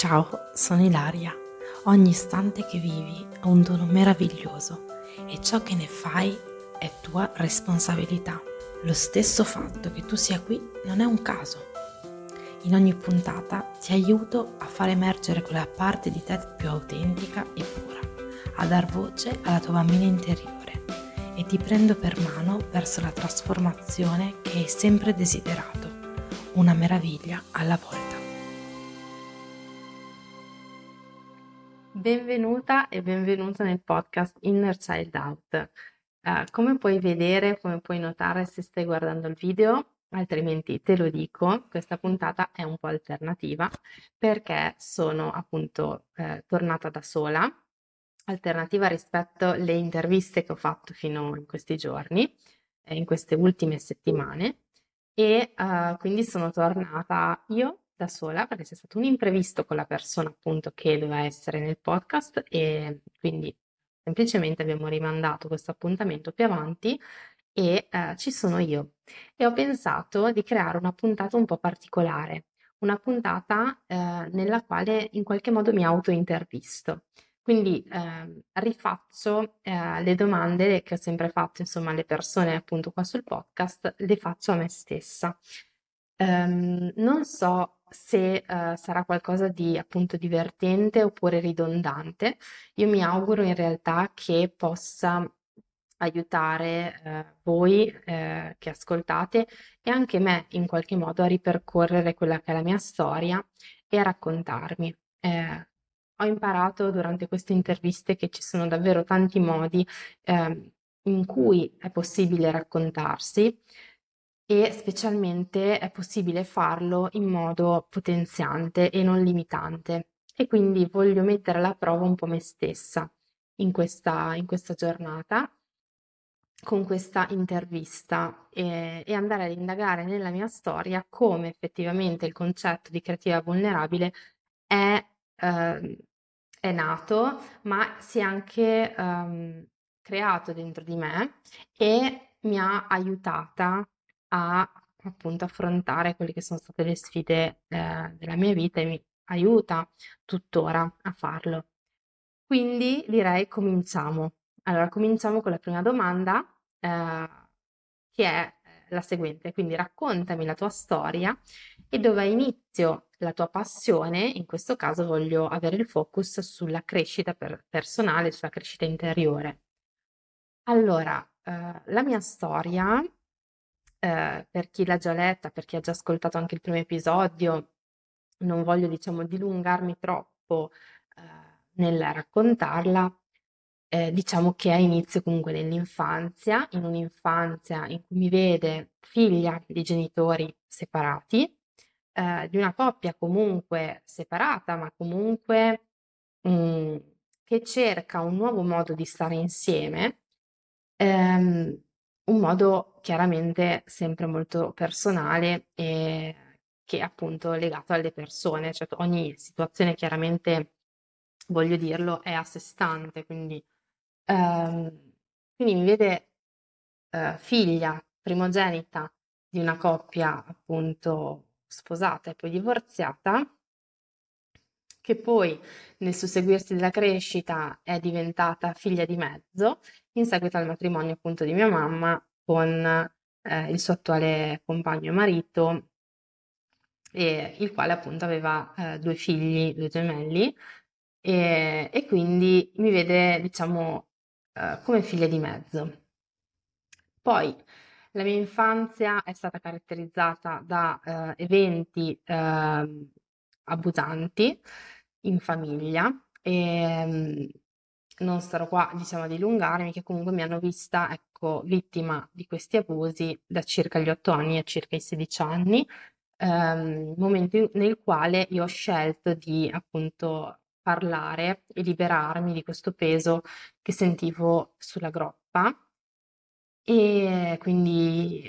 Ciao, sono Ilaria. Ogni istante che vivi ha un dono meraviglioso e ciò che ne fai è tua responsabilità. Lo stesso fatto che tu sia qui non è un caso. In ogni puntata ti aiuto a far emergere quella parte di te più autentica e pura, a dar voce alla tua bambina interiore e ti prendo per mano verso la trasformazione che hai sempre desiderato, una meraviglia alla volta. Benvenuta e benvenuta nel podcast Inner Child Out. Uh, come puoi vedere, come puoi notare se stai guardando il video, altrimenti te lo dico, questa puntata è un po' alternativa perché sono appunto eh, tornata da sola alternativa rispetto alle interviste che ho fatto fino in questi giorni, eh, in queste ultime settimane e uh, quindi sono tornata io da sola perché c'è stato un imprevisto con la persona appunto che doveva essere nel podcast e quindi semplicemente abbiamo rimandato questo appuntamento più avanti e uh, ci sono io e ho pensato di creare una puntata un po' particolare, una puntata uh, nella quale in qualche modo mi auto intervisto. Quindi eh, rifaccio eh, le domande che ho sempre fatto, insomma, alle persone appunto qua sul podcast, le faccio a me stessa. Um, non so se uh, sarà qualcosa di appunto divertente oppure ridondante. Io mi auguro in realtà che possa aiutare eh, voi eh, che ascoltate e anche me in qualche modo a ripercorrere quella che è la mia storia e a raccontarmi. Eh, ho imparato durante queste interviste che ci sono davvero tanti modi eh, in cui è possibile raccontarsi e specialmente è possibile farlo in modo potenziante e non limitante. E quindi voglio mettere alla prova un po' me stessa in questa, in questa giornata con questa intervista e, e, andare ad indagare nella mia storia come effettivamente il concetto di creativa vulnerabile è eh, è nato, ma si è anche um, creato dentro di me e mi ha aiutata a appunto affrontare quelle che sono state le sfide eh, della mia vita e mi aiuta tuttora a farlo. Quindi direi cominciamo. Allora, cominciamo con la prima domanda, eh, che è la seguente. Quindi raccontami la tua storia e dove inizio la tua passione, in questo caso voglio avere il focus sulla crescita per personale, sulla crescita interiore. Allora, eh, la mia storia, eh, per chi l'ha già letta, per chi ha già ascoltato anche il primo episodio, non voglio diciamo dilungarmi troppo eh, nel raccontarla, eh, diciamo che ha inizio comunque nell'infanzia, in un'infanzia in cui mi vede figlia di genitori separati, eh, di una coppia comunque separata, ma comunque mh, mm, che cerca un nuovo modo di stare insieme, ehm, un modo chiaramente sempre molto personale e che è appunto legato alle persone, cioè ogni situazione chiaramente, voglio dirlo, è a sé stante, quindi Ehm, quindi mi vede eh, figlia primogenita di una coppia appunto sposata e poi divorziata, che poi nel susseguirsi della crescita è diventata figlia di mezzo, in seguito al matrimonio appunto di mia mamma con eh, il suo attuale compagno e marito, e il quale appunto aveva eh, due figli, due gemelli, e, e quindi mi vede diciamo eh, come figlia di mezzo. Poi la mia infanzia è stata caratterizzata da eh, eventi eh, abusanti in famiglia e mm, non starò qua diciamo a dilungarmi che comunque mi hanno vista ecco vittima di questi abusi da circa gli 8 anni a circa i 16 anni ehm, momento nel quale io ho scelto di appunto parlare e liberarmi di questo peso che sentivo sulla groppa. E quindi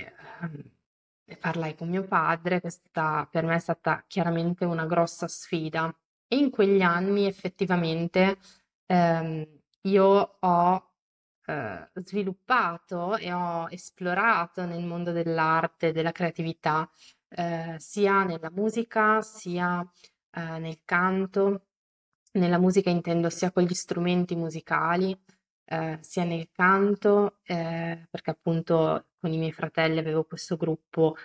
eh, parlai con mio padre, questa per me è stata chiaramente una grossa sfida. E in quegli anni effettivamente ehm, io ho eh, sviluppato e ho esplorato nel mondo dell'arte, della creatività, eh, sia nella musica sia eh, nel canto, nella musica intendo sia con gli strumenti musicali, eh, sia nel canto, eh, perché appunto con i miei fratelli avevo questo gruppo,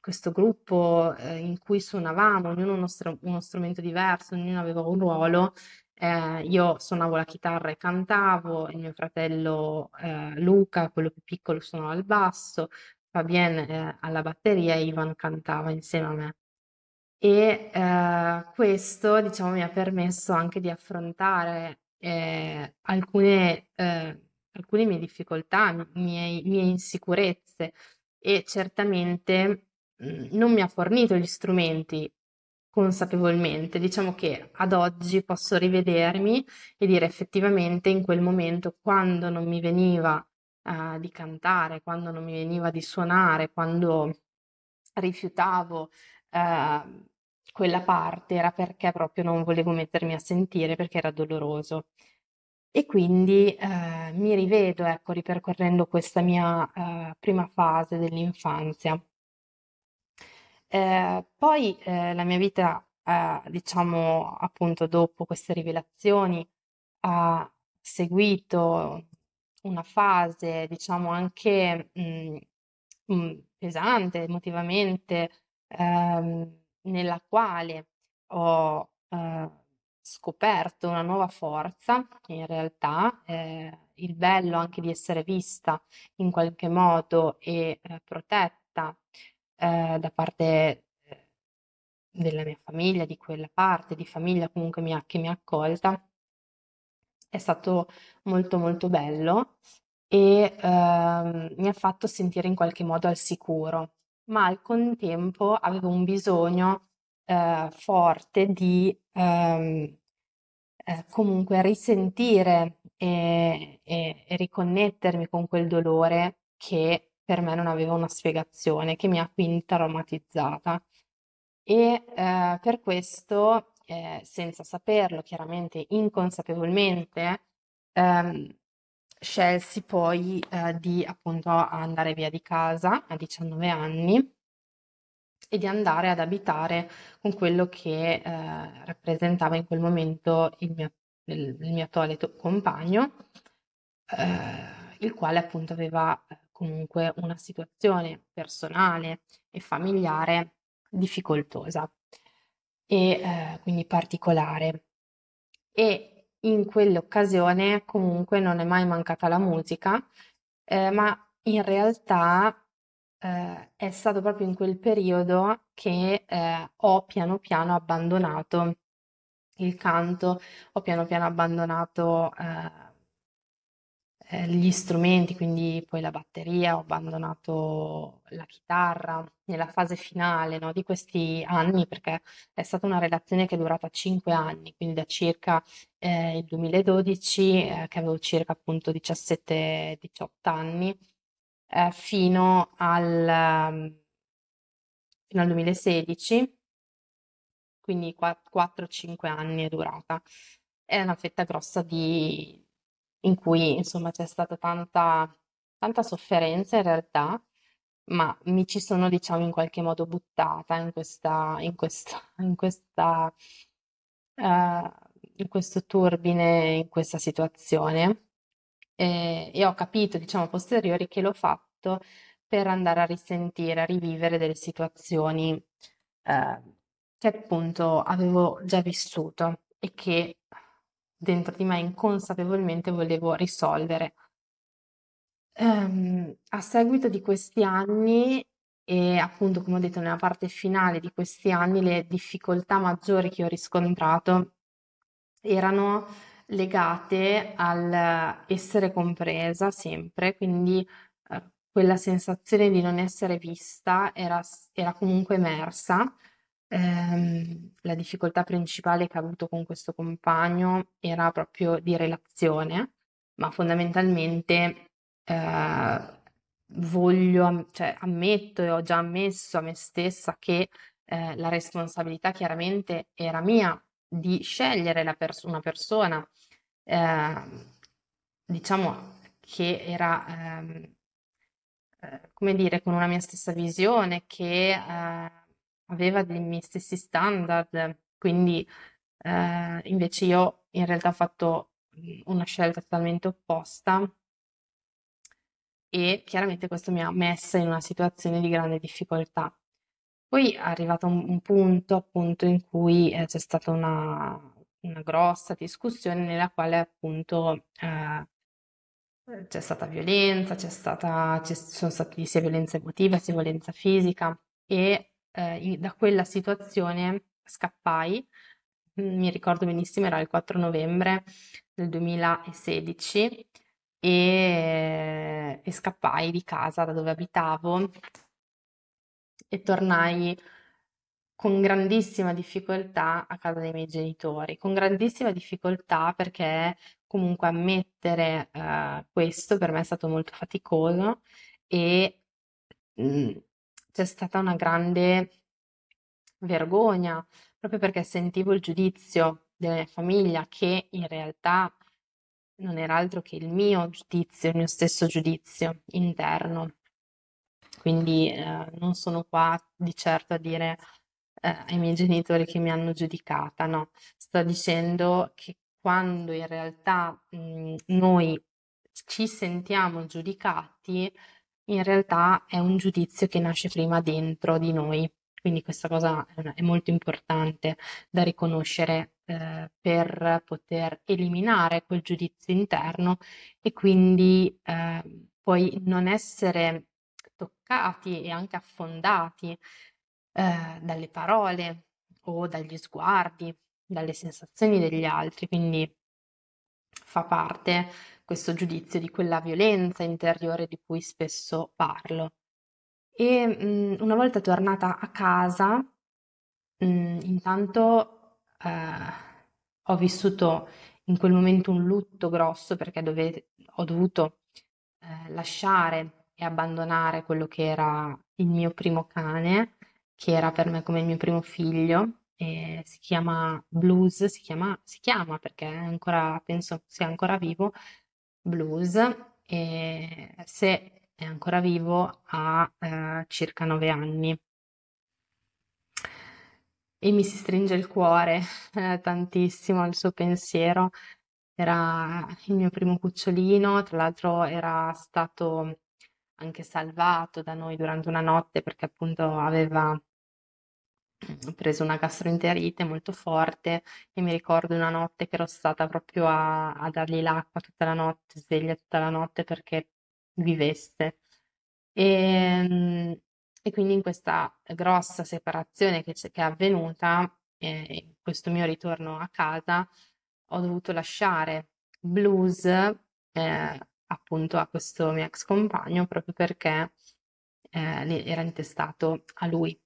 questo gruppo eh, in cui suonavamo, ognuno uno, str- uno strumento diverso, ognuno aveva un ruolo. Eh, io suonavo la chitarra e cantavo, il mio fratello eh, Luca, quello più piccolo, suonava il basso, Fabienne alla batteria e Ivan cantava insieme a me. E eh, questo, diciamo, mi ha permesso anche di affrontare eh, alcune, eh, alcune mie difficoltà, mie, mie insicurezze e certamente mm, non mi ha fornito gli strumenti consapevolmente. Diciamo che ad oggi posso rivedermi e dire effettivamente in quel momento quando non mi veniva uh, di cantare, quando non mi veniva di suonare, quando rifiutavo uh, quella parte era perché proprio non volevo mettermi a sentire perché era doloroso. E quindi eh, mi rivedo, ecco, ripercorrendo questa mia eh, prima fase dell'infanzia. Eh, poi eh, la mia vita, eh, diciamo, appunto dopo queste rivelazioni, ha seguito una fase, diciamo, anche mh, mm, mh, mm, pesante emotivamente, ehm, nella quale ho eh, scoperto una nuova forza, in realtà eh, il bello anche di essere vista in qualche modo e protetta eh, da parte eh, della mia famiglia, di quella parte di famiglia comunque mi che mi ha accolta, è stato molto molto bello e ehm, mi ha fatto sentire in qualche modo al sicuro ma al contempo avevo un bisogno eh, forte di ehm, eh, comunque risentire e, e, e riconnettermi con quel dolore che per me non aveva una spiegazione, che mi ha quindi traumatizzata. E eh, per questo, eh, senza saperlo, chiaramente inconsapevolmente, ehm, scelsi poi eh, di appunto andare via di casa a 19 anni e di andare ad abitare con quello che eh, rappresentava in quel momento il mio, il, il mio attuale compagno, eh, il quale appunto aveva eh, comunque una situazione personale e familiare difficoltosa e eh, quindi particolare. E in quell'occasione comunque non è mai mancata la musica, eh, ma in realtà eh, è stato proprio in quel periodo che eh, ho piano piano abbandonato il canto, ho piano piano abbandonato eh, gli strumenti, quindi poi la batteria, ho abbandonato la chitarra nella fase finale no, di questi anni perché è stata una relazione che è durata 5 anni, quindi da circa eh, il 2012, eh, che avevo circa appunto 17-18 anni, eh, fino al, fino al 2016, quindi 4-5 anni è durata. È una fetta grossa di, in cui insomma c'è stata tanta, tanta sofferenza in realtà, ma mi ci sono diciamo in qualche modo buttata in questa, in questa, in questa, uh, in questo turbine, in questa situazione. E, e ho capito diciamo a posteriori che l'ho fatto per andare a risentire, a rivivere delle situazioni uh, che appunto avevo già vissuto e che dentro di me inconsapevolmente volevo risolvere. Um, a seguito di questi anni e appunto come ho detto nella parte finale di questi anni le difficoltà maggiori che ho riscontrato erano legate al essere compresa sempre, quindi eh, quella sensazione di non essere vista era, era comunque emersa Ehm, la difficoltà principale che ho avuto con questo compagno era proprio di relazione, ma fondamentalmente eh, voglio, cioè ammetto e ho già ammesso a me stessa che eh, la responsabilità chiaramente era mia di scegliere la pers- una persona, eh, diciamo che era, ehm, eh, come dire, con una mia stessa visione, che eh, aveva dei miei stessi standard, quindi eh, invece io in realtà ho fatto una scelta totalmente opposta e chiaramente questo mi ha messa in una situazione di grande difficoltà. Poi è arrivato un, un punto appunto in cui eh, c'è stata una, una, grossa discussione nella quale appunto eh, c'è stata violenza, c'è stata, ci sono stati sia violenza emotiva sia violenza fisica e eh, da quella situazione scappai, mi ricordo benissimo, era il 4 novembre del 2016 e, e scappai di casa da dove abitavo e tornai con grandissima difficoltà a casa dei miei genitori, con grandissima difficoltà perché comunque ammettere uh, questo per me è stato molto faticoso e mh, mm, c'è stata una grande vergogna proprio perché sentivo il giudizio della mia famiglia che in realtà non era altro che il mio giudizio, il mio stesso giudizio interno. Quindi eh, non sono qua di certo a dire eh, ai miei genitori che mi hanno giudicata, no, sto dicendo che quando in realtà mh, noi ci sentiamo giudicati, in realtà è un giudizio che nasce prima dentro di noi. Quindi questa cosa è molto importante da riconoscere eh, per poter eliminare quel giudizio interno e quindi eh, poi non essere toccati e anche affondati eh, dalle parole o dagli sguardi, dalle sensazioni degli altri, quindi fa parte questo giudizio di quella violenza interiore di cui spesso parlo. E mh, mm, una volta tornata a casa, mh, mm, intanto eh, ho vissuto in quel momento un lutto grosso perché dove, ho dovuto eh, lasciare e abbandonare quello che era il mio primo cane che era per me come il mio primo figlio, e si chiama Blues, si chiama, si chiama perché ancora, penso sia ancora vivo, Blues, e se è ancora vivo ha eh, circa nove anni. E mi si stringe il cuore eh, tantissimo al suo pensiero. Era il mio primo cucciolino, tra l'altro era stato anche salvato da noi durante una notte perché appunto aveva ho preso una gastroenterite molto forte e mi ricordo una notte che ero stata proprio a, a dargli l'acqua tutta la notte, sveglia tutta la notte perché vivesse. E, ehm, e quindi in questa grossa separazione che, che è avvenuta, eh, in questo mio ritorno a casa, ho dovuto lasciare blues eh, appunto a questo mio ex compagno proprio perché eh, era intestato a lui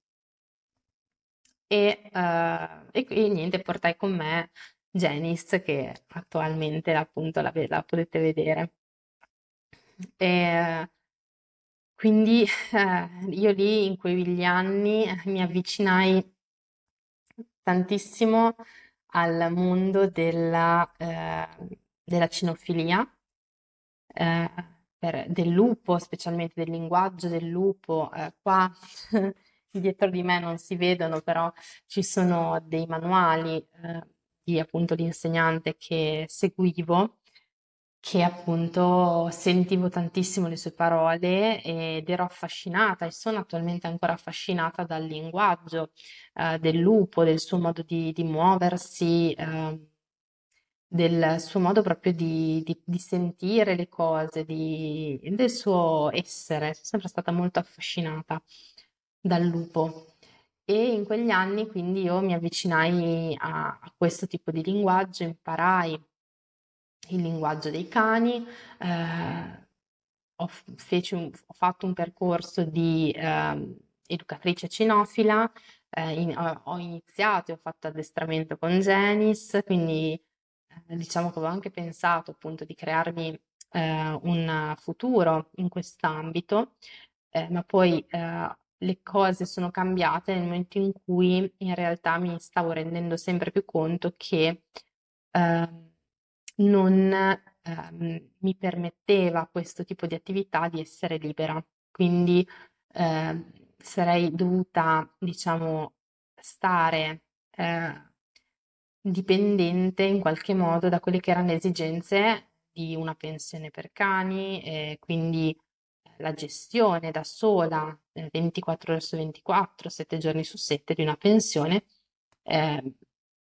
e, uh, e, e niente, portai con me Janice che attualmente appunto la, la potete vedere. E, quindi eh, io lì in quegli anni mi avvicinai tantissimo al mondo della, eh, della cinofilia, eh, del lupo, specialmente del linguaggio del lupo. Eh, qua dietro di me non si vedono, però ci sono dei manuali eh, di appunto l'insegnante che seguivo che appunto sentivo tantissimo le sue parole ed ero affascinata e sono attualmente ancora affascinata dal linguaggio eh, del lupo, del suo modo di, di muoversi, eh, del suo modo proprio di, di, di sentire le cose, del suo essere. Sono sempre stata molto affascinata dal lupo. E in quegli anni quindi io mi avvicinai a, a questo tipo di linguaggio, imparai il linguaggio dei cani, eh, ho, un, ho, fatto un percorso di eh, educatrice cinofila, eh, in, ho iniziato e ho fatto addestramento con Genis, quindi eh, diciamo che avevo anche pensato appunto di crearmi eh, un futuro in quest'ambito, eh, ma poi le cose sono cambiate nel momento in cui in realtà mi stavo rendendo sempre più conto che eh, non eh, mi permetteva questo tipo di attività di essere libera. Quindi eh, sarei dovuta, diciamo, stare eh, dipendente in qualche modo da quelle che erano le esigenze di una pensione per cani, quindi la gestione da sola, eh, 24 ore su 24, 7 giorni su 7 di una pensione. Eh,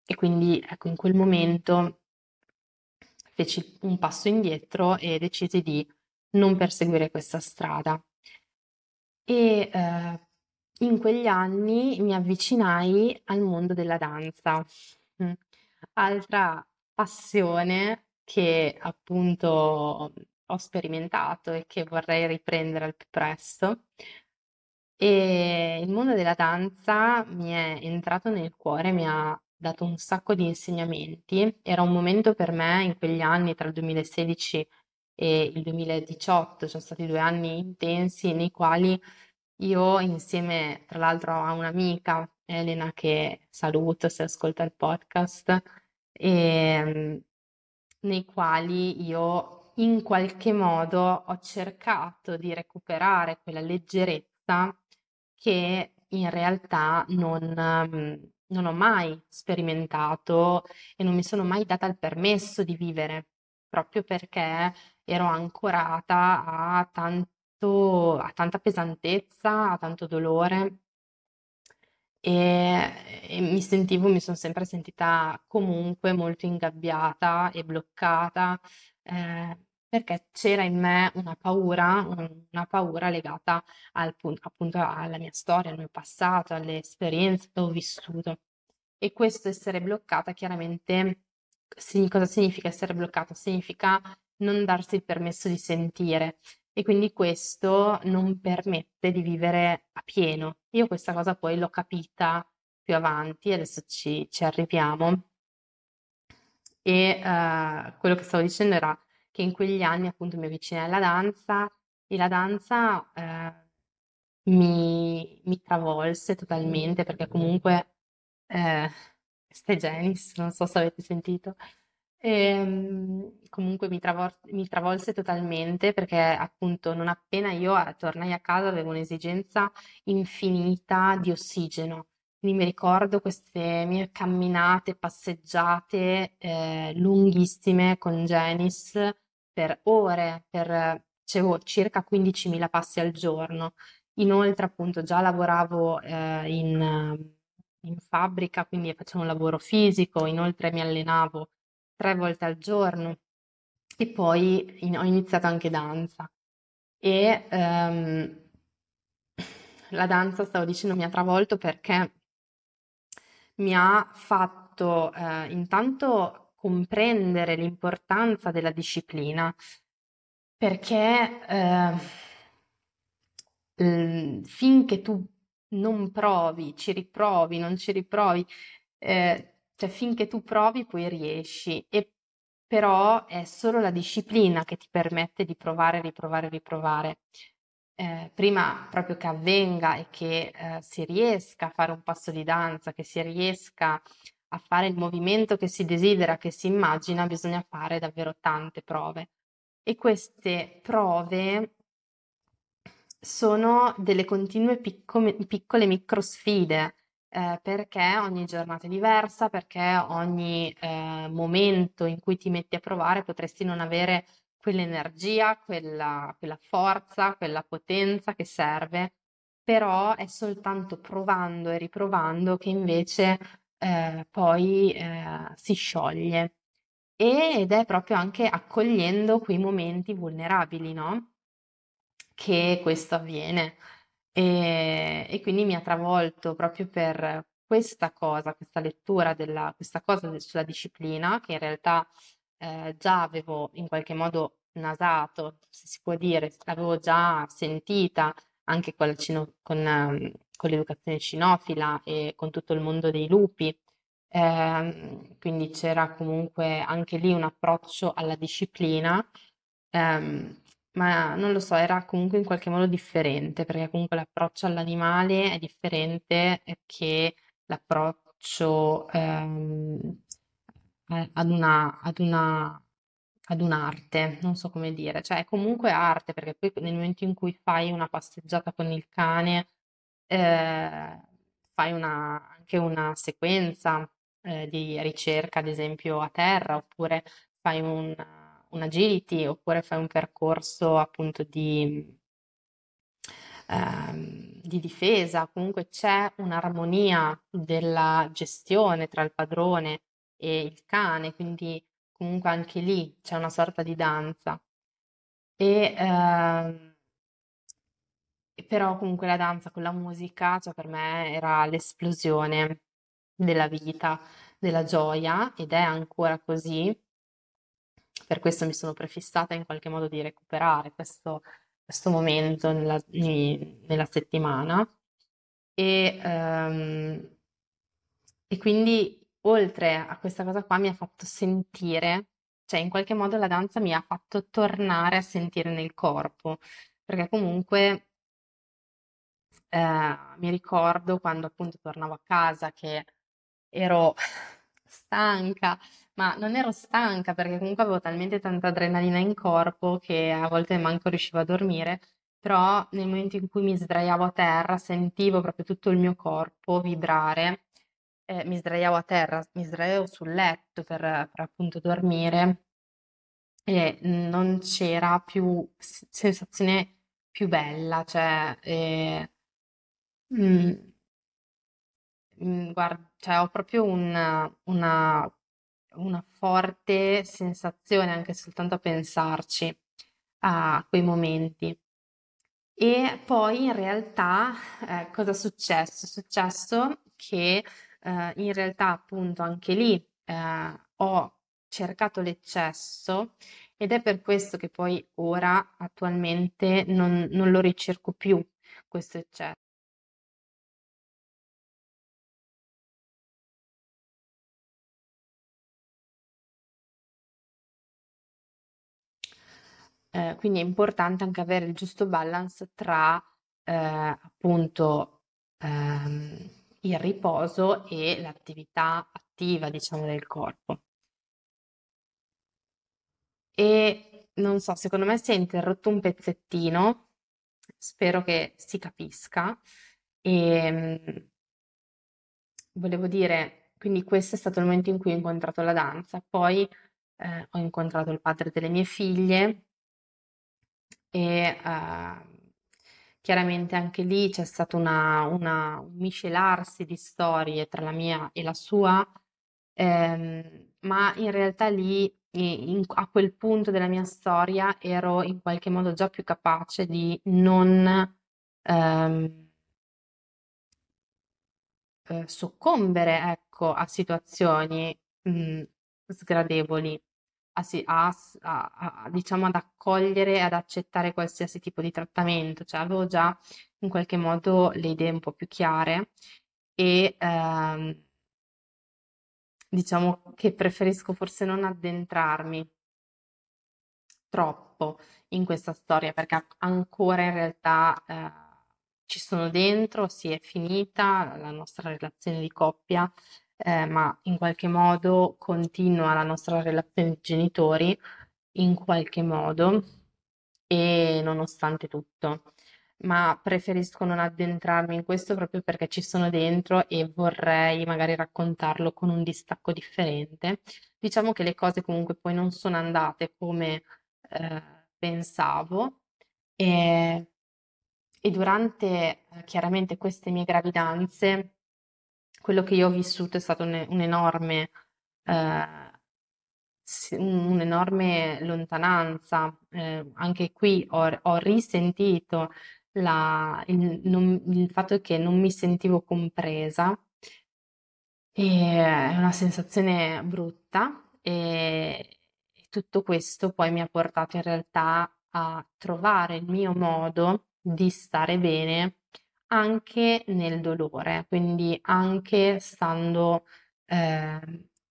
e quindi ecco, in quel momento feci un passo indietro e decisi di non perseguire questa strada. E eh, in quegli anni mi avvicinai al mondo della danza, mm. altra passione che appunto ho sperimentato e che vorrei riprendere al più presto. E il mondo della danza mi è entrato nel cuore, mi ha dato un sacco di insegnamenti. Era un momento per me in quegli anni, tra il 2016 e il 2018, sono stati due anni intensi nei quali io insieme tra l'altro a un'amica, Elena, che saluto se ascolta il podcast, e, ehm, nei quali io in qualche modo ho cercato di recuperare quella leggerezza che in realtà non, mhmm, non ho mai sperimentato e non mi sono mai data il permesso di vivere, proprio perché ero ancorata a tanto, a tanta pesantezza, a tanto dolore e, e mi sentivo, mi sono sempre sentita comunque molto ingabbiata e bloccata eh, perché c'era in me una paura, una paura legata al, appunto alla mia storia, al mio passato, alle esperienze che ho vissuto. E questo essere bloccata chiaramente, cosa significa essere bloccata? Significa non darsi il permesso di sentire e quindi questo non permette di vivere a pieno. Io questa cosa poi l'ho capita più avanti, adesso ci, ci arriviamo. E uh, quello che stavo dicendo era che in quegli anni appunto mi avvicinai alla danza e la danza uh, mi, mi, travolse totalmente perché comunque uh, Ste Genis, non so se avete sentito, e, ehm, comunque mi, travol- mi travolse totalmente perché appunto non appena io tornai a casa avevo un'esigenza infinita di ossigeno. Quindi mi ricordo queste mie camminate, passeggiate eh, lunghissime con Janice per ore, per facevo circa 15.000 passi al giorno. Inoltre appunto già lavoravo eh, in, in fabbrica, quindi facevo un lavoro fisico, inoltre mi allenavo tre volte al giorno e poi in- ho iniziato anche danza. E ehm, la danza, stavo dicendo, mi ha travolto perché mi ha fatto eh, intanto comprendere l'importanza della disciplina, perché eh, finché tu non provi, ci riprovi, non ci riprovi, eh, cioè finché tu provi poi riesci e però è solo la disciplina che ti permette di provare, riprovare, riprovare. Eh, prima proprio che avvenga e che eh, si riesca a fare un passo di danza, che si riesca a fare il movimento che si desidera, che si immagina, bisogna fare davvero tante prove. E queste prove sono delle continue piccole, piccole micro sfide eh, perché ogni giornata è diversa, perché ogni eh, momento in cui ti metti a provare potresti non avere quell'energia, quella, quella forza, quella potenza che serve, però è soltanto provando e riprovando che invece eh, poi eh, si scioglie. Ed è proprio anche accogliendo quei momenti vulnerabili, no? Che questo avviene. E, e quindi mi ha travolto proprio per questa cosa, questa lettura della, questa cosa sulla disciplina, che in realtà eh, già avevo in qualche modo nasato, se si può dire, l'avevo già sentita anche con, cino- con, ehm, con l'educazione cinofila e con tutto il mondo dei lupi. Ehm, quindi c'era comunque anche lì un approccio alla disciplina. Ehm, ma non lo so, era comunque in qualche modo differente, perché comunque l'approccio all'animale è differente che l'approccio ehm, ad una, ad una, ad un'arte, non so come dire, cioè è comunque arte, perché poi nel momento in cui fai una passeggiata con il cane eh, fai una, anche una sequenza eh, di ricerca, ad esempio a terra, oppure fai un, un agility, oppure fai un percorso appunto di, ehm, di difesa, comunque c'è un'armonia della gestione tra il padrone e il cane, quindi comunque anche lì c'è una sorta di danza. E, ehm, però comunque la danza con la musica, cioè per me era l'esplosione della vita, della gioia ed è ancora così. Per questo mi sono prefissata in qualche modo di recuperare questo, questo momento nella, nella settimana. E, um, e quindi oltre a questa cosa qua mi ha fatto sentire, cioè in qualche modo la danza mi ha fatto tornare a sentire nel corpo, perché comunque eh, mi ricordo quando appunto tornavo a casa che ero stanca, ma non ero stanca perché comunque avevo talmente tanta adrenalina in corpo che a volte manco riuscivo a dormire, però nel momento in cui mi sdraiavo a terra sentivo proprio tutto il mio corpo vibrare, eh, mi sdraiavo a terra, mi sdraiavo sul letto per, per appunto dormire e non c'era più sensazione più bella, cioè eh, mm, mm, guarda, cioè ho proprio una, una, una forte sensazione anche soltanto a pensarci a quei momenti. E poi in realtà eh, cosa è successo? È successo che eh, in realtà appunto anche lì eh, ho cercato l'eccesso ed è per questo che poi ora attualmente non, non lo ricerco più questo eccesso. Eh, quindi è importante anche avere il giusto balance tra eh, appunto ehm, il riposo e l'attività attiva, diciamo, del corpo. E non so, secondo me si è interrotto un pezzettino, spero che si capisca. E mm, volevo dire, quindi questo è stato il momento in cui ho incontrato la danza, poi eh, ho incontrato il padre delle mie figlie e uh, chiaramente anche lì c'è stato una, una, un miscelarsi di storie tra la mia e la sua, ehm, ma in realtà lì in, a quel punto della mia storia ero in qualche modo già più capace di non ehm, eh, soccombere, ecco, a situazioni mh, sgradevoli a, a, a, diciamo, ad accogliere e ad accettare qualsiasi tipo di trattamento, cioè avevo già in qualche modo le idee un po' più chiare e ehm, diciamo che preferisco forse non addentrarmi troppo in questa storia perché ancora in realtà eh, ci sono dentro, si è finita la nostra relazione di coppia eh, ma in qualche modo continua la nostra relazione genitori, in qualche modo, e nonostante tutto. Ma preferisco non addentrarmi in questo proprio perché ci sono dentro e vorrei magari raccontarlo con un distacco differente. Diciamo che le cose comunque poi non sono andate come eh, pensavo e, e durante eh, chiaramente queste mie gravidanze quello che io ho vissuto è stato un, un enorme, eh, un'enorme lontananza. Eh, anche qui ho, ho risentito la, il, non, il fatto che non mi sentivo compresa. E è una sensazione brutta e tutto questo poi mi ha portato in realtà a trovare il mio modo di stare bene anche nel dolore, quindi anche stando, eh,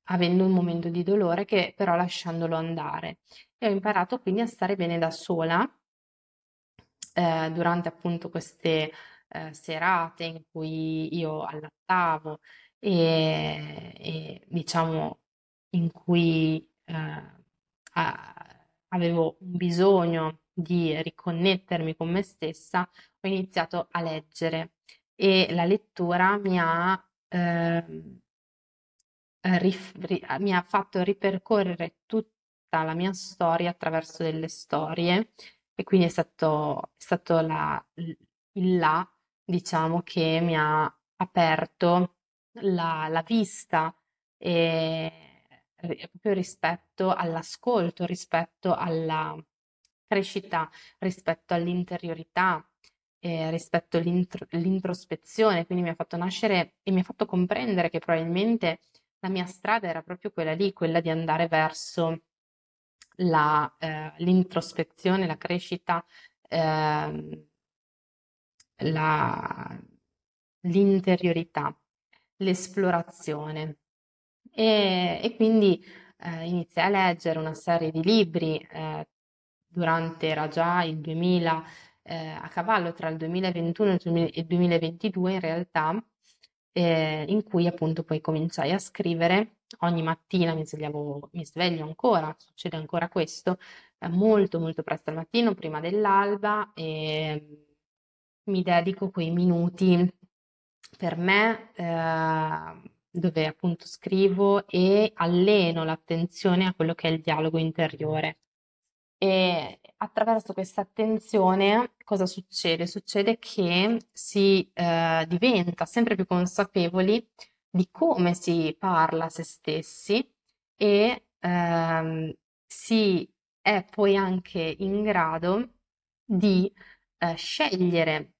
avendo un momento di dolore che però lasciandolo andare. E ho imparato quindi a stare bene da sola eh, durante appunto queste eh, serate in cui io allattavo e, e diciamo in cui eh, avevo un bisogno di riconnettermi con me stessa, ho iniziato a leggere e la lettura mi ha, ehm, rif- ri- mi ha fatto ripercorrere tutta la mia storia attraverso delle storie e quindi è stato, è stato la, il là, diciamo, che mi ha aperto la, la vista e proprio rispetto all'ascolto, rispetto alla crescita, rispetto all'interiorità, eh, rispetto all'introspezione, quindi mi ha fatto nascere e mi ha fatto comprendere che probabilmente la mia strada era proprio quella lì, quella di andare verso la, eh, l'introspezione, la crescita, eh, la, l'interiorità, l'esplorazione. E, e quindi eh, iniziai a leggere una serie di libri, eh, durante, era già il 2000, eh, a cavallo tra il 2021 e il 2022 in realtà, eh, in cui appunto poi cominciai a scrivere. Ogni mattina mi, svegliavo, mi sveglio ancora, succede ancora questo, eh, molto molto presto al mattino, prima dell'alba, e mi dedico quei minuti per me, eh, dove appunto scrivo e alleno l'attenzione a quello che è il dialogo interiore. E attraverso questa attenzione cosa succede? Succede che si eh, diventa sempre più consapevoli di come si parla a se stessi e ehm, si è poi anche in grado di eh, scegliere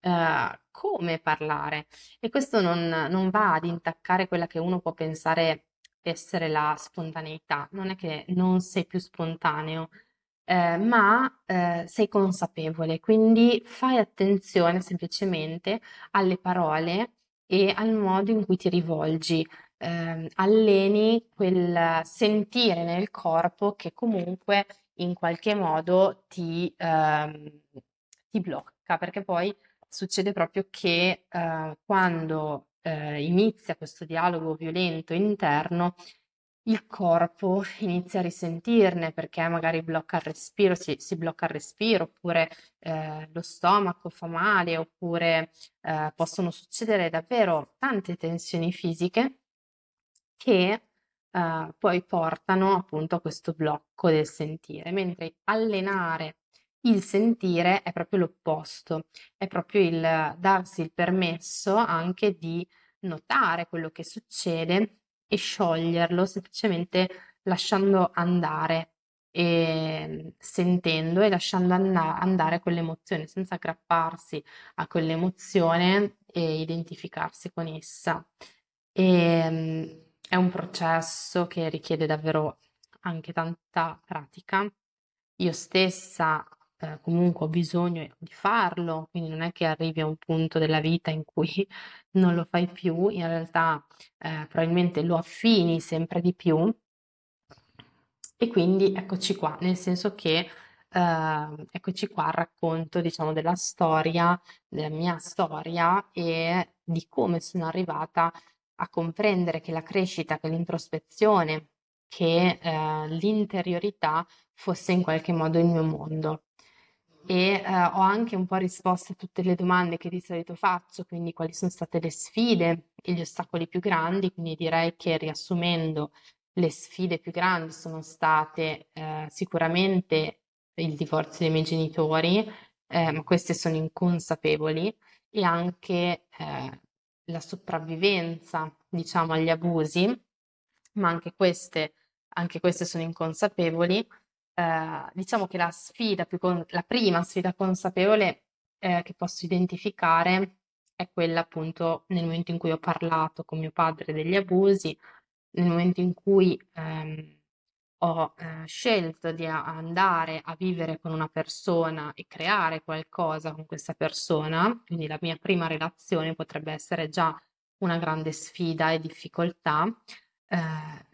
eh, come parlare. E questo non, non va ad intaccare quella che uno può pensare essere la spontaneità, non è che non sei più spontaneo, eh, ma eh, sei consapevole, quindi fai attenzione semplicemente alle parole e al modo in cui ti rivolgi. Eh, alleni quel sentire nel corpo che comunque in qualche modo ti, ehm, ti blocca, perché poi succede proprio che eh, quando eh, inizia questo dialogo violento interno, il corpo inizia a risentirne perché magari blocca il respiro, si, si blocca il respiro, oppure eh, lo stomaco fa male, oppure eh, possono succedere davvero tante tensioni fisiche che eh, poi portano appunto a questo blocco del sentire, mentre allenare il sentire è proprio l'opposto, è proprio il darsi il permesso anche di notare quello che succede e scioglierlo semplicemente lasciando andare e sentendo e lasciando andare quell'emozione senza aggrapparsi a quell'emozione e identificarsi con essa. E, ehm, è un processo che richiede davvero anche tanta pratica. Io stessa eh, comunque ho bisogno di farlo, quindi non è che arrivi a un punto della vita in cui non lo fai più, in realtà eh, probabilmente lo affini sempre di più. E quindi eccoci qua, nel senso che eh, eccoci qua al racconto, diciamo, della storia, della mia storia e di come sono arrivata a comprendere che la crescita, che l'introspezione, che eh, l'interiorità fosse in qualche modo il mio mondo e eh, ho anche un po' risposto a tutte le domande che di solito faccio, quindi quali sono state le sfide e gli ostacoli più grandi, quindi direi che riassumendo le sfide più grandi sono state eh, sicuramente il divorzio dei miei genitori, eh, ma queste sono inconsapevoli, e anche eh, la sopravvivenza, diciamo, agli abusi, ma anche queste, anche queste sono inconsapevoli eh, diciamo che la sfida più con- la prima sfida consapevole eh, che posso identificare è quella appunto nel momento in cui ho parlato con mio padre degli abusi, nel momento in cui ehm, ho eh, scelto di andare a vivere con una persona e creare qualcosa con questa persona, quindi la mia prima relazione potrebbe essere già una grande sfida e difficoltà. Eh,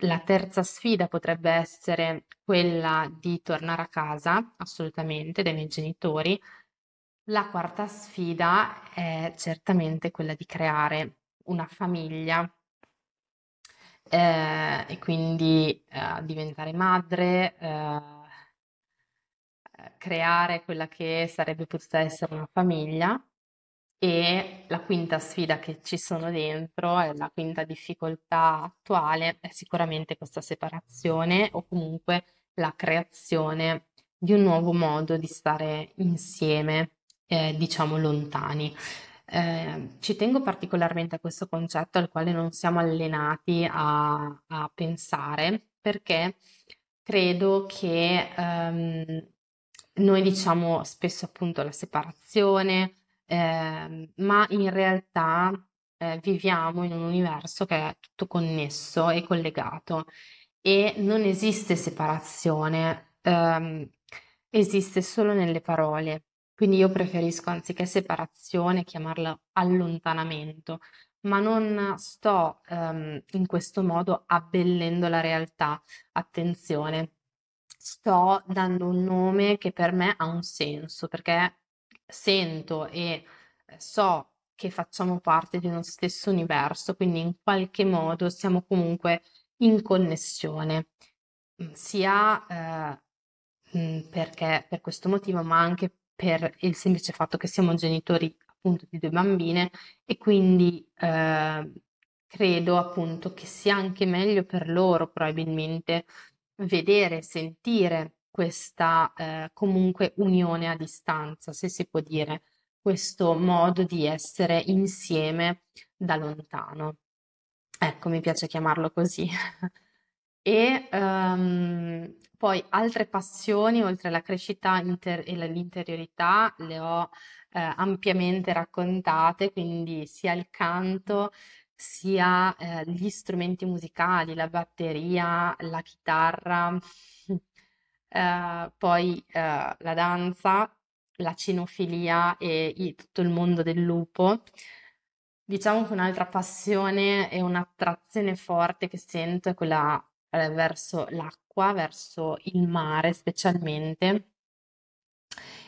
la terza sfida potrebbe essere quella di tornare a casa, assolutamente, dai miei genitori. La quarta sfida è certamente quella di creare una famiglia eh, e quindi eh, diventare madre, eh, creare quella che sarebbe potuta essere una famiglia E la quinta sfida che ci sono dentro, la quinta difficoltà attuale, è sicuramente questa separazione o comunque la creazione di un nuovo modo di stare insieme, eh, diciamo lontani. Eh, ci tengo particolarmente a questo concetto al quale non siamo allenati a, a pensare perché credo che ehm, noi diciamo spesso appunto la separazione, eh, ma in realtà eh, viviamo in un universo che è tutto connesso e collegato e non esiste separazione, ehm, esiste solo nelle parole. Quindi io preferisco anziché separazione chiamarla allontanamento, ma non sto ehm, in questo modo abbellendo la realtà. Attenzione, sto dando un nome che per me ha un senso, perché sento e eh, so che facciamo parte di uno stesso universo, quindi in qualche modo siamo comunque in connessione, mm, sia eh, mm, perché per questo motivo, ma anche per il semplice fatto che siamo genitori appunto di due bambine e quindi eh, credo appunto che sia anche meglio per loro probabilmente vedere, sentire questa eh, comunque unione a distanza, se si può dire, questo modo di essere insieme da lontano. Ecco, mi piace chiamarlo così. E um, poi altre passioni, oltre alla crescita inter- e l'interiorità, le ho eh, ampiamente raccontate, quindi sia il canto, sia eh, gli strumenti musicali, la batteria, la chitarra, eh, poi eh, la danza, la cinofilia e i- tutto il mondo del lupo. Diciamo che un'altra passione e un'attrazione forte che sento è quella eh, verso l'acqua, verso il mare specialmente,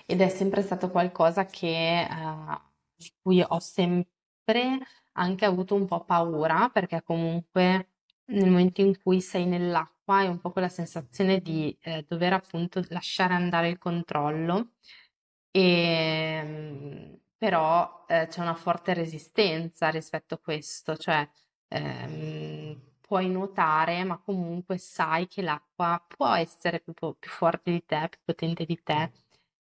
ed è sempre stato qualcosa che, eh, di cui ho sempre anche avuto un po' paura, perché comunque nel momento in cui sei nell'acqua hai un po' quella sensazione di eh, dover appunto lasciare andare il controllo, e, ehm, però eh, c'è una forte resistenza rispetto a questo, cioè ehm, puoi nuotare, ma comunque sai che l'acqua può essere più, più forte di te, più potente di te.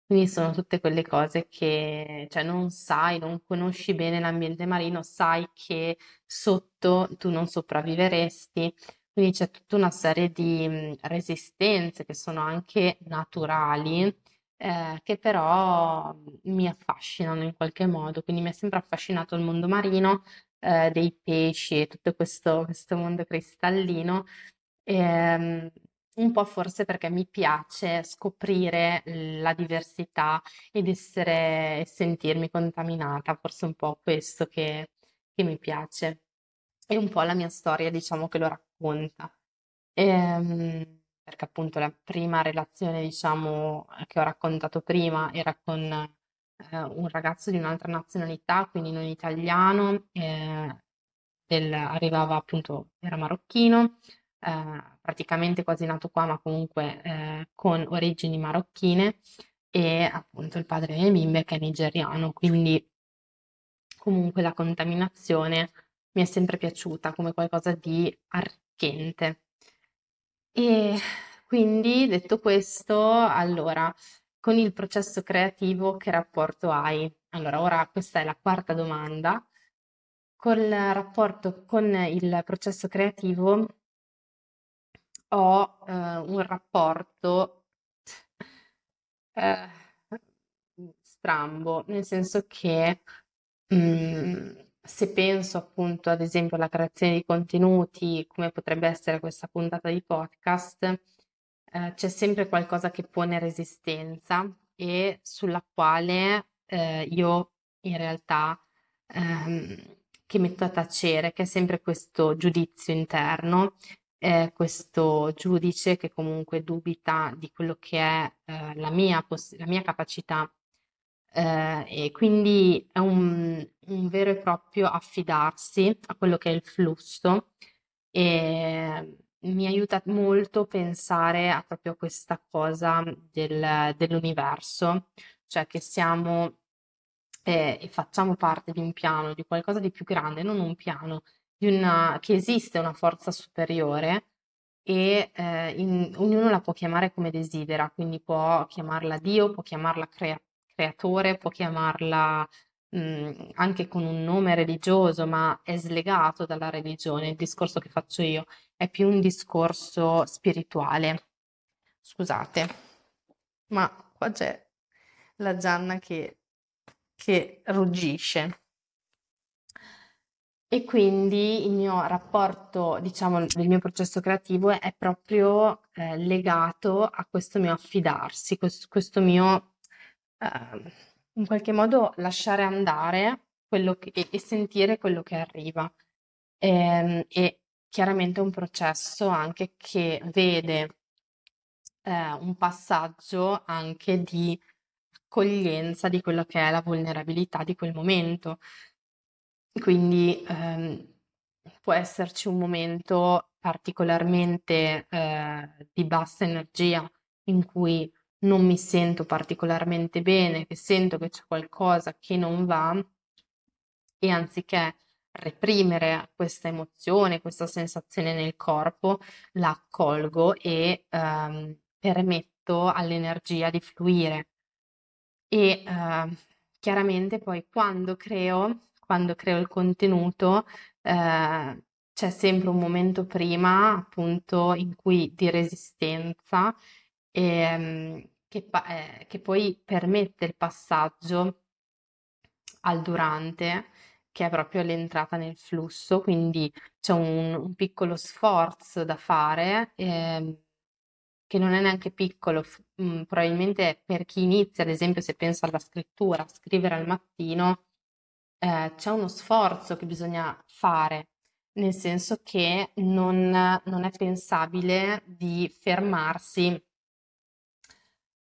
Quindi sono tutte quelle cose che, cioè, non sai, non conosci bene l'ambiente marino, sai che sotto tu non sopravviveresti. Quindi c'è tutta una serie di resistenze che sono anche naturali, eh, che però mi affascinano in qualche modo. Quindi mi è sempre affascinato il mondo marino, eh, dei pesci e tutto questo, questo mondo cristallino. E, um, un po' forse perché mi piace scoprire la diversità ed essere e sentirmi contaminata, forse un po' questo che, che mi piace. E un po' la mia storia, diciamo, che lo racconta. Ehm, perché appunto la prima relazione, diciamo, che ho raccontato prima era con eh, un ragazzo di un'altra nazionalità, quindi non italiano, eh, del, arrivava appunto, era marocchino, eh, praticamente quasi nato qua, ma comunque eh, con origini marocchine, e appunto il padre delle bimbe che è nigeriano, quindi comunque la contaminazione mi è sempre piaciuta come qualcosa di arricchente. E quindi detto questo, allora, con il processo creativo che rapporto hai? Allora, ora questa è la quarta domanda. Col rapporto con il processo creativo ho eh, un rapporto eh, strambo, nel senso che mm, se penso appunto ad esempio alla creazione di contenuti, come potrebbe essere questa puntata di podcast, eh, c'è sempre qualcosa che pone resistenza e sulla quale eh, io in realtà ehm, che metto a tacere, che è sempre questo giudizio interno eh, questo giudice che comunque dubita di quello che è eh, la, mia poss- la mia capacità eh, e quindi è un, un, vero e proprio affidarsi a quello che è il flusso. E mi aiuta molto pensare a proprio questa cosa del, dell'universo, cioè che siamo e, e facciamo parte di un piano, di qualcosa di più grande, non un piano, di una, che esiste una forza superiore e eh, in- ognuno la può chiamare come desidera, quindi può chiamarla Dio, può chiamarla crea- creatore, può chiamarla mh, anche con un nome religioso, ma è slegato dalla religione. Il discorso che faccio io è più un discorso spirituale. Scusate, ma qua c'è la Gianna che, che ruggisce. E quindi il mio rapporto, diciamo, del mio processo creativo è proprio eh, legato a questo mio affidarsi, questo, questo mio eh, in qualche modo lasciare andare quello che, e, sentire quello che arriva. E, ehm, e chiaramente un processo anche che vede eh, un passaggio anche di accoglienza di quello che è la vulnerabilità di quel momento. Quindi ehm, può esserci un momento particolarmente eh, di bassa energia in cui non mi sento particolarmente bene, che sento che c'è qualcosa che non va e anziché reprimere questa emozione, questa sensazione nel corpo, la accolgo e ehm, permetto all'energia di fluire. E eh, chiaramente poi quando creo, quando creo il contenuto, eh, c'è sempre un momento prima, appunto, in cui di resistenza, e, ehm, che, eh, che poi permette il passaggio al durante, che è proprio l'entrata nel flusso, quindi c'è un, un piccolo sforzo da fare, eh, che non è neanche piccolo, mh, mm, probabilmente per chi inizia, ad esempio se pensa alla scrittura, scrivere al mattino, eh, c'è uno sforzo che bisogna fare, nel senso che non, non è pensabile di fermarsi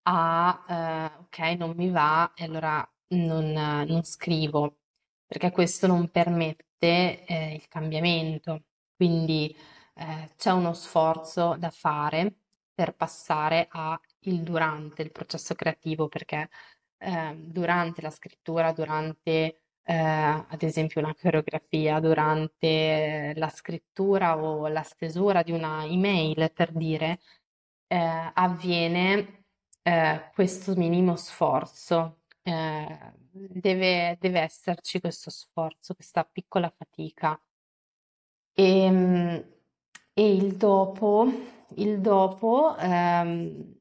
a, eh, ok, non mi va e allora non, non scrivo, perché questo non permette eh, il cambiamento. Quindi eh, c'è uno sforzo da fare per passare al durante il processo creativo, perché eh, durante la scrittura, durante eh, ad esempio una coreografia, durante la scrittura o la stesura di una email, per dire, eh, avviene eh, questo minimo sforzo. Eh, deve, deve esserci questo sforzo, questa piccola fatica. E, ehm, e il dopo, il dopo ehm,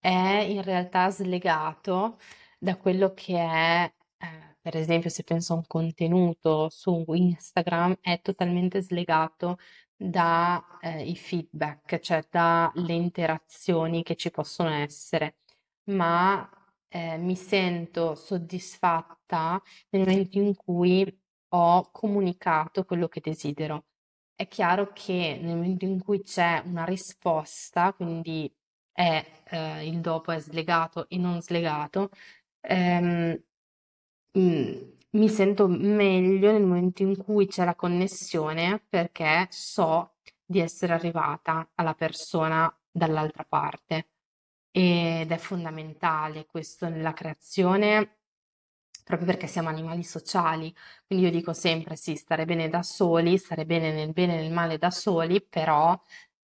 è in realtà slegato da quello che è, eh, per esempio, se penso a un contenuto su Instagram, è totalmente slegato dai eh, feedback, cioè dalle interazioni che ci possono essere, ma eh, mi sento soddisfatta nel momento in cui ho comunicato quello che desidero. È chiaro che nel momento in cui c'è una risposta, quindi è, eh, il dopo è slegato e non slegato, ehm, mm, mi sento meglio nel momento in cui c'è la connessione perché so di essere arrivata alla persona dall'altra parte ed è fondamentale questo nella creazione proprio perché siamo animali sociali. Quindi io dico sempre sì, stare bene da soli, stare bene nel bene e nel male da soli, però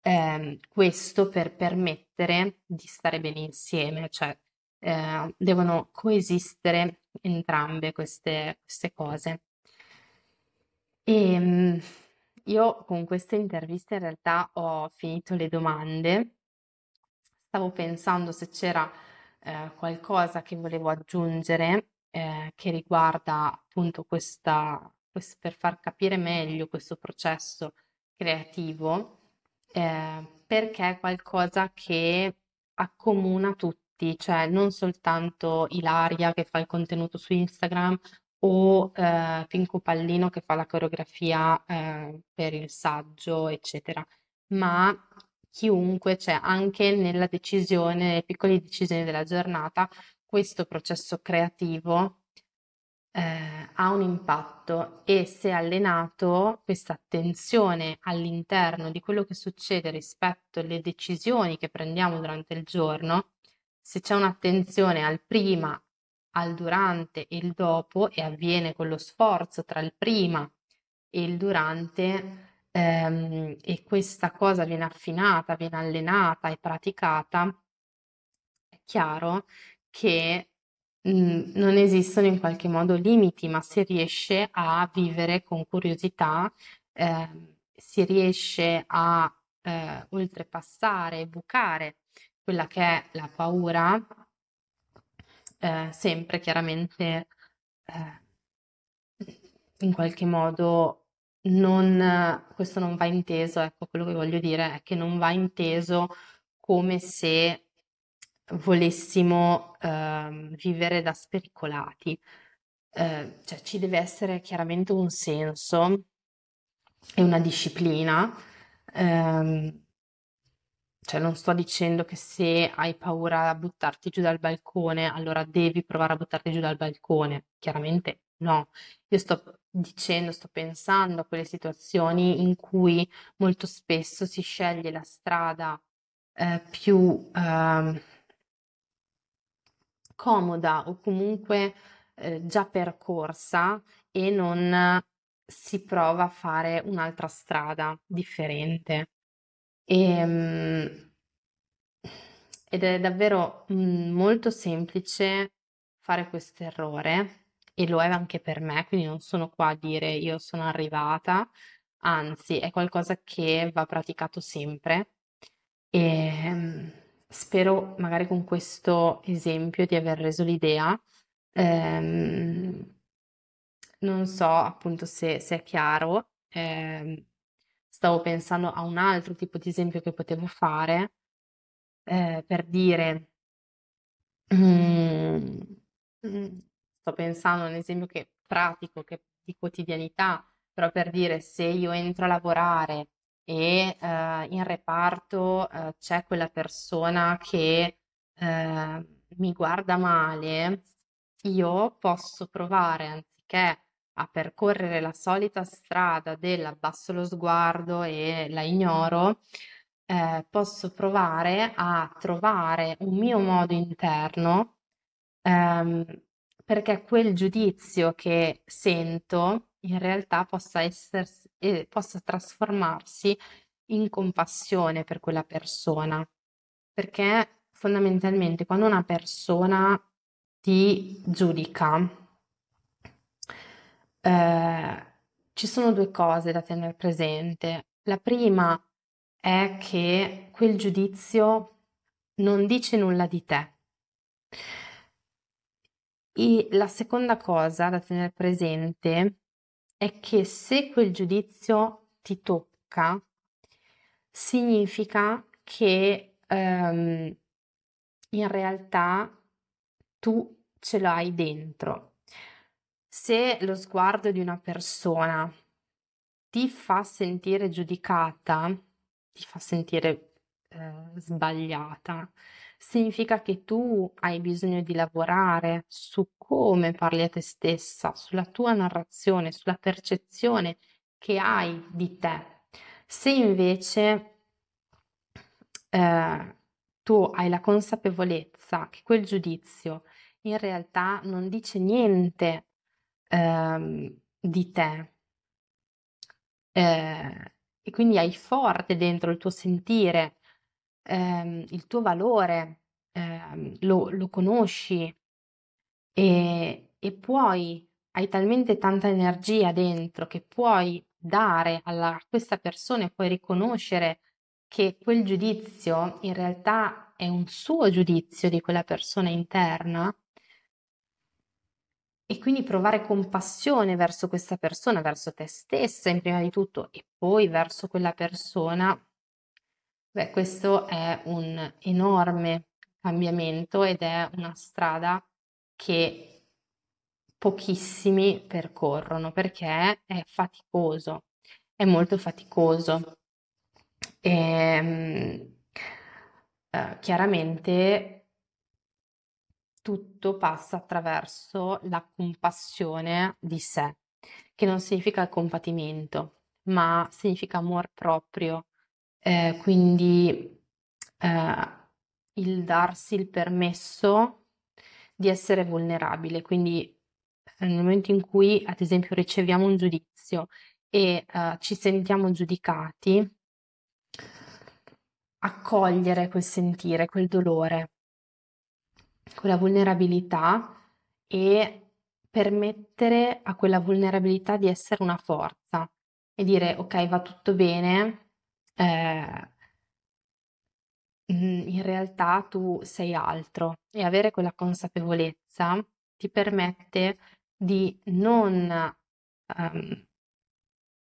ehm, questo per permettere di stare bene insieme, cioè eh, devono coesistere entrambe queste, queste cose. E ehm, io con queste interviste in realtà ho finito le domande. Stavo pensando se c'era eh, qualcosa che volevo aggiungere eh, che riguarda appunto questa, quest- per far capire meglio questo processo creativo, eh, perché è qualcosa che accomuna tutti tutti, cioè non soltanto Ilaria che fa il contenuto su Instagram o eh, Pinco Pallino che fa la coreografia eh, per il saggio, eccetera, ma chiunque, cioè anche nella decisione, nelle piccole decisioni della giornata, questo processo creativo eh, ha un impatto e se allenato questa attenzione all'interno di quello che succede rispetto alle decisioni che prendiamo durante il giorno, se c'è un'attenzione al prima al durante e il dopo e avviene con lo sforzo tra il prima e il durante ehm, e questa cosa viene affinata, viene allenata e praticata, è chiaro che mm, non esistono in qualche modo limiti, ma si riesce a vivere con curiosità, eh, si riesce a eh, oltrepassare, bucare quella che è la paura, eh, sempre chiaramente eh, in qualche modo non, questo non va inteso, ecco quello che voglio dire è che non va inteso come se volessimo eh, vivere da spericolati. Eh, cioè ci deve essere chiaramente un senso e una disciplina. Ehm, cioè non sto dicendo che se hai paura a buttarti giù dal balcone, allora devi provare a buttarti giù dal balcone. Chiaramente no. Io sto dicendo, sto pensando a quelle situazioni in cui molto spesso si sceglie la strada eh, più eh, comoda o comunque eh, già percorsa e non si prova a fare un'altra strada differente. Ehm, ed è davvero mm, molto semplice fare questo errore e lo è anche per me, quindi non sono qua a dire io sono arrivata, anzi è qualcosa che va praticato sempre ehm, spero magari con questo esempio di aver reso l'idea. Ehm, non so appunto se, se è chiaro, ehm, stavo pensando a un altro tipo di esempio che potevo fare eh, per dire, mm, mm, sto pensando a un esempio che pratico, che di quotidianità, però per dire se io entro a lavorare e eh, in reparto eh, c'è quella persona che eh, mi guarda male, io posso provare, anziché a percorrere la solita strada del abbasso lo sguardo e la ignoro, eh, posso provare a trovare un mio modo interno ehm, perché quel giudizio che sento in realtà possa, essersi, eh, possa trasformarsi in compassione per quella persona. Perché fondamentalmente quando una persona ti giudica, eh, ci sono due cose da tenere presente. La prima è che quel giudizio non dice nulla di te. E la seconda cosa da tenere presente è che se quel giudizio ti tocca, significa che um, in realtà tu ce l'hai dentro se lo sguardo di una persona ti fa sentire giudicata, ti fa sentire eh, sbagliata, significa che tu hai bisogno di lavorare su come parli a te stessa, sulla tua narrazione, sulla percezione che hai di te. Se invece eh, tu hai la consapevolezza che quel giudizio in realtà non dice niente ehm, di te. Eh, e quindi hai forte dentro il tuo sentire, ehm, il tuo valore, ehm, lo, lo conosci e, e puoi, hai talmente tanta energia dentro che puoi dare alla, a questa persona e puoi riconoscere che quel giudizio in realtà è un suo giudizio di quella persona interna e quindi provare compassione verso questa persona, verso te stessa in prima di tutto e poi verso quella persona, beh, questo è un enorme cambiamento ed è una strada che pochissimi percorrono perché è faticoso, è molto faticoso. E, ehm, eh, chiaramente tutto passa attraverso la compassione di sé, che non significa il compatimento, ma significa amor proprio, eh, quindi eh, il darsi il permesso di essere vulnerabile, quindi eh, nel momento in cui, ad esempio, riceviamo un giudizio e uh, ci sentiamo giudicati, accogliere quel sentire, quel dolore, quella vulnerabilità e permettere a quella vulnerabilità di essere una forza e dire ok, va tutto bene, eh, mm, in realtà tu sei altro. E avere quella consapevolezza ti permette di non um,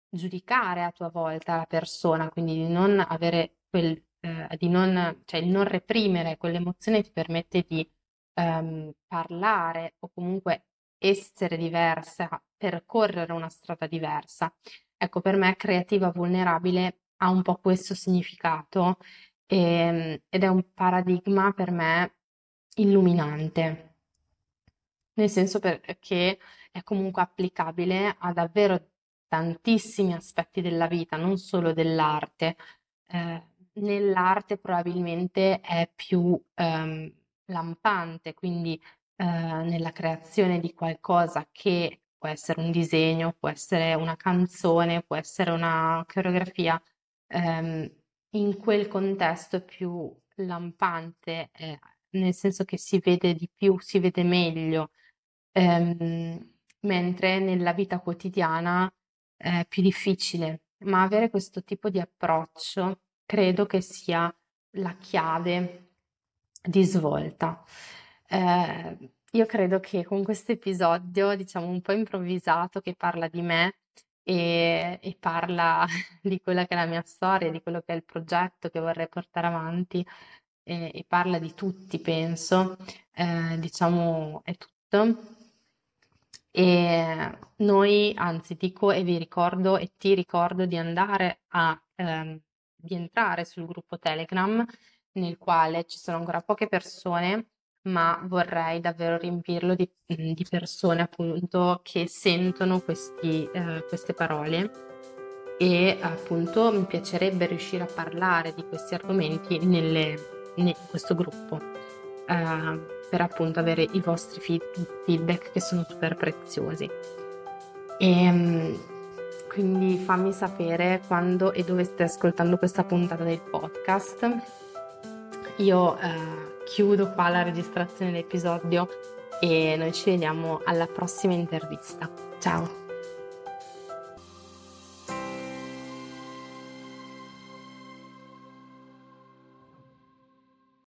giudicare a tua volta la persona, quindi di non avere quel, eh, di non, cioè il non reprimere quell'emozione ti permette di um, parlare o comunque essere diversa, percorrere una strada diversa. Ecco, per me creativa vulnerabile ha un po' questo significato e, ehm, ed è un paradigma per me illuminante, nel senso che è comunque applicabile a davvero tantissimi aspetti della vita, non solo dell'arte. Eh, nell'arte probabilmente è più ehm, lampante, quindi eh, nella creazione di qualcosa che può essere un disegno, può essere una canzone, può essere una coreografia, ehm, in quel contesto è più lampante, eh, nel senso che si vede di più, si vede meglio, ehm, mentre nella vita quotidiana è più difficile. Ma avere questo tipo di approccio credo che sia la chiave di svolta. Eh, io credo che con questo episodio, diciamo un po' improvvisato, che parla di me e, e parla di quella che è la mia storia, di quello che è il progetto che vorrei portare avanti e, e parla di tutti, penso, eh, diciamo è tutto. E noi, anzi, dico e vi ricordo e ti ricordo di andare a ehm, di entrare sul gruppo Telegram nel quale ci sono ancora poche persone, ma vorrei davvero riempirlo di, di persone appunto che sentono questi, eh, queste parole e appunto mi piacerebbe riuscire a parlare di questi argomenti nelle, in questo gruppo eh, per appunto avere i vostri feedback che sono super preziosi. E, ehm, quindi fammi sapere quando e dove stai ascoltando questa puntata del podcast. Io eh, chiudo qua la registrazione dell'episodio e noi ci vediamo alla prossima intervista. Ciao!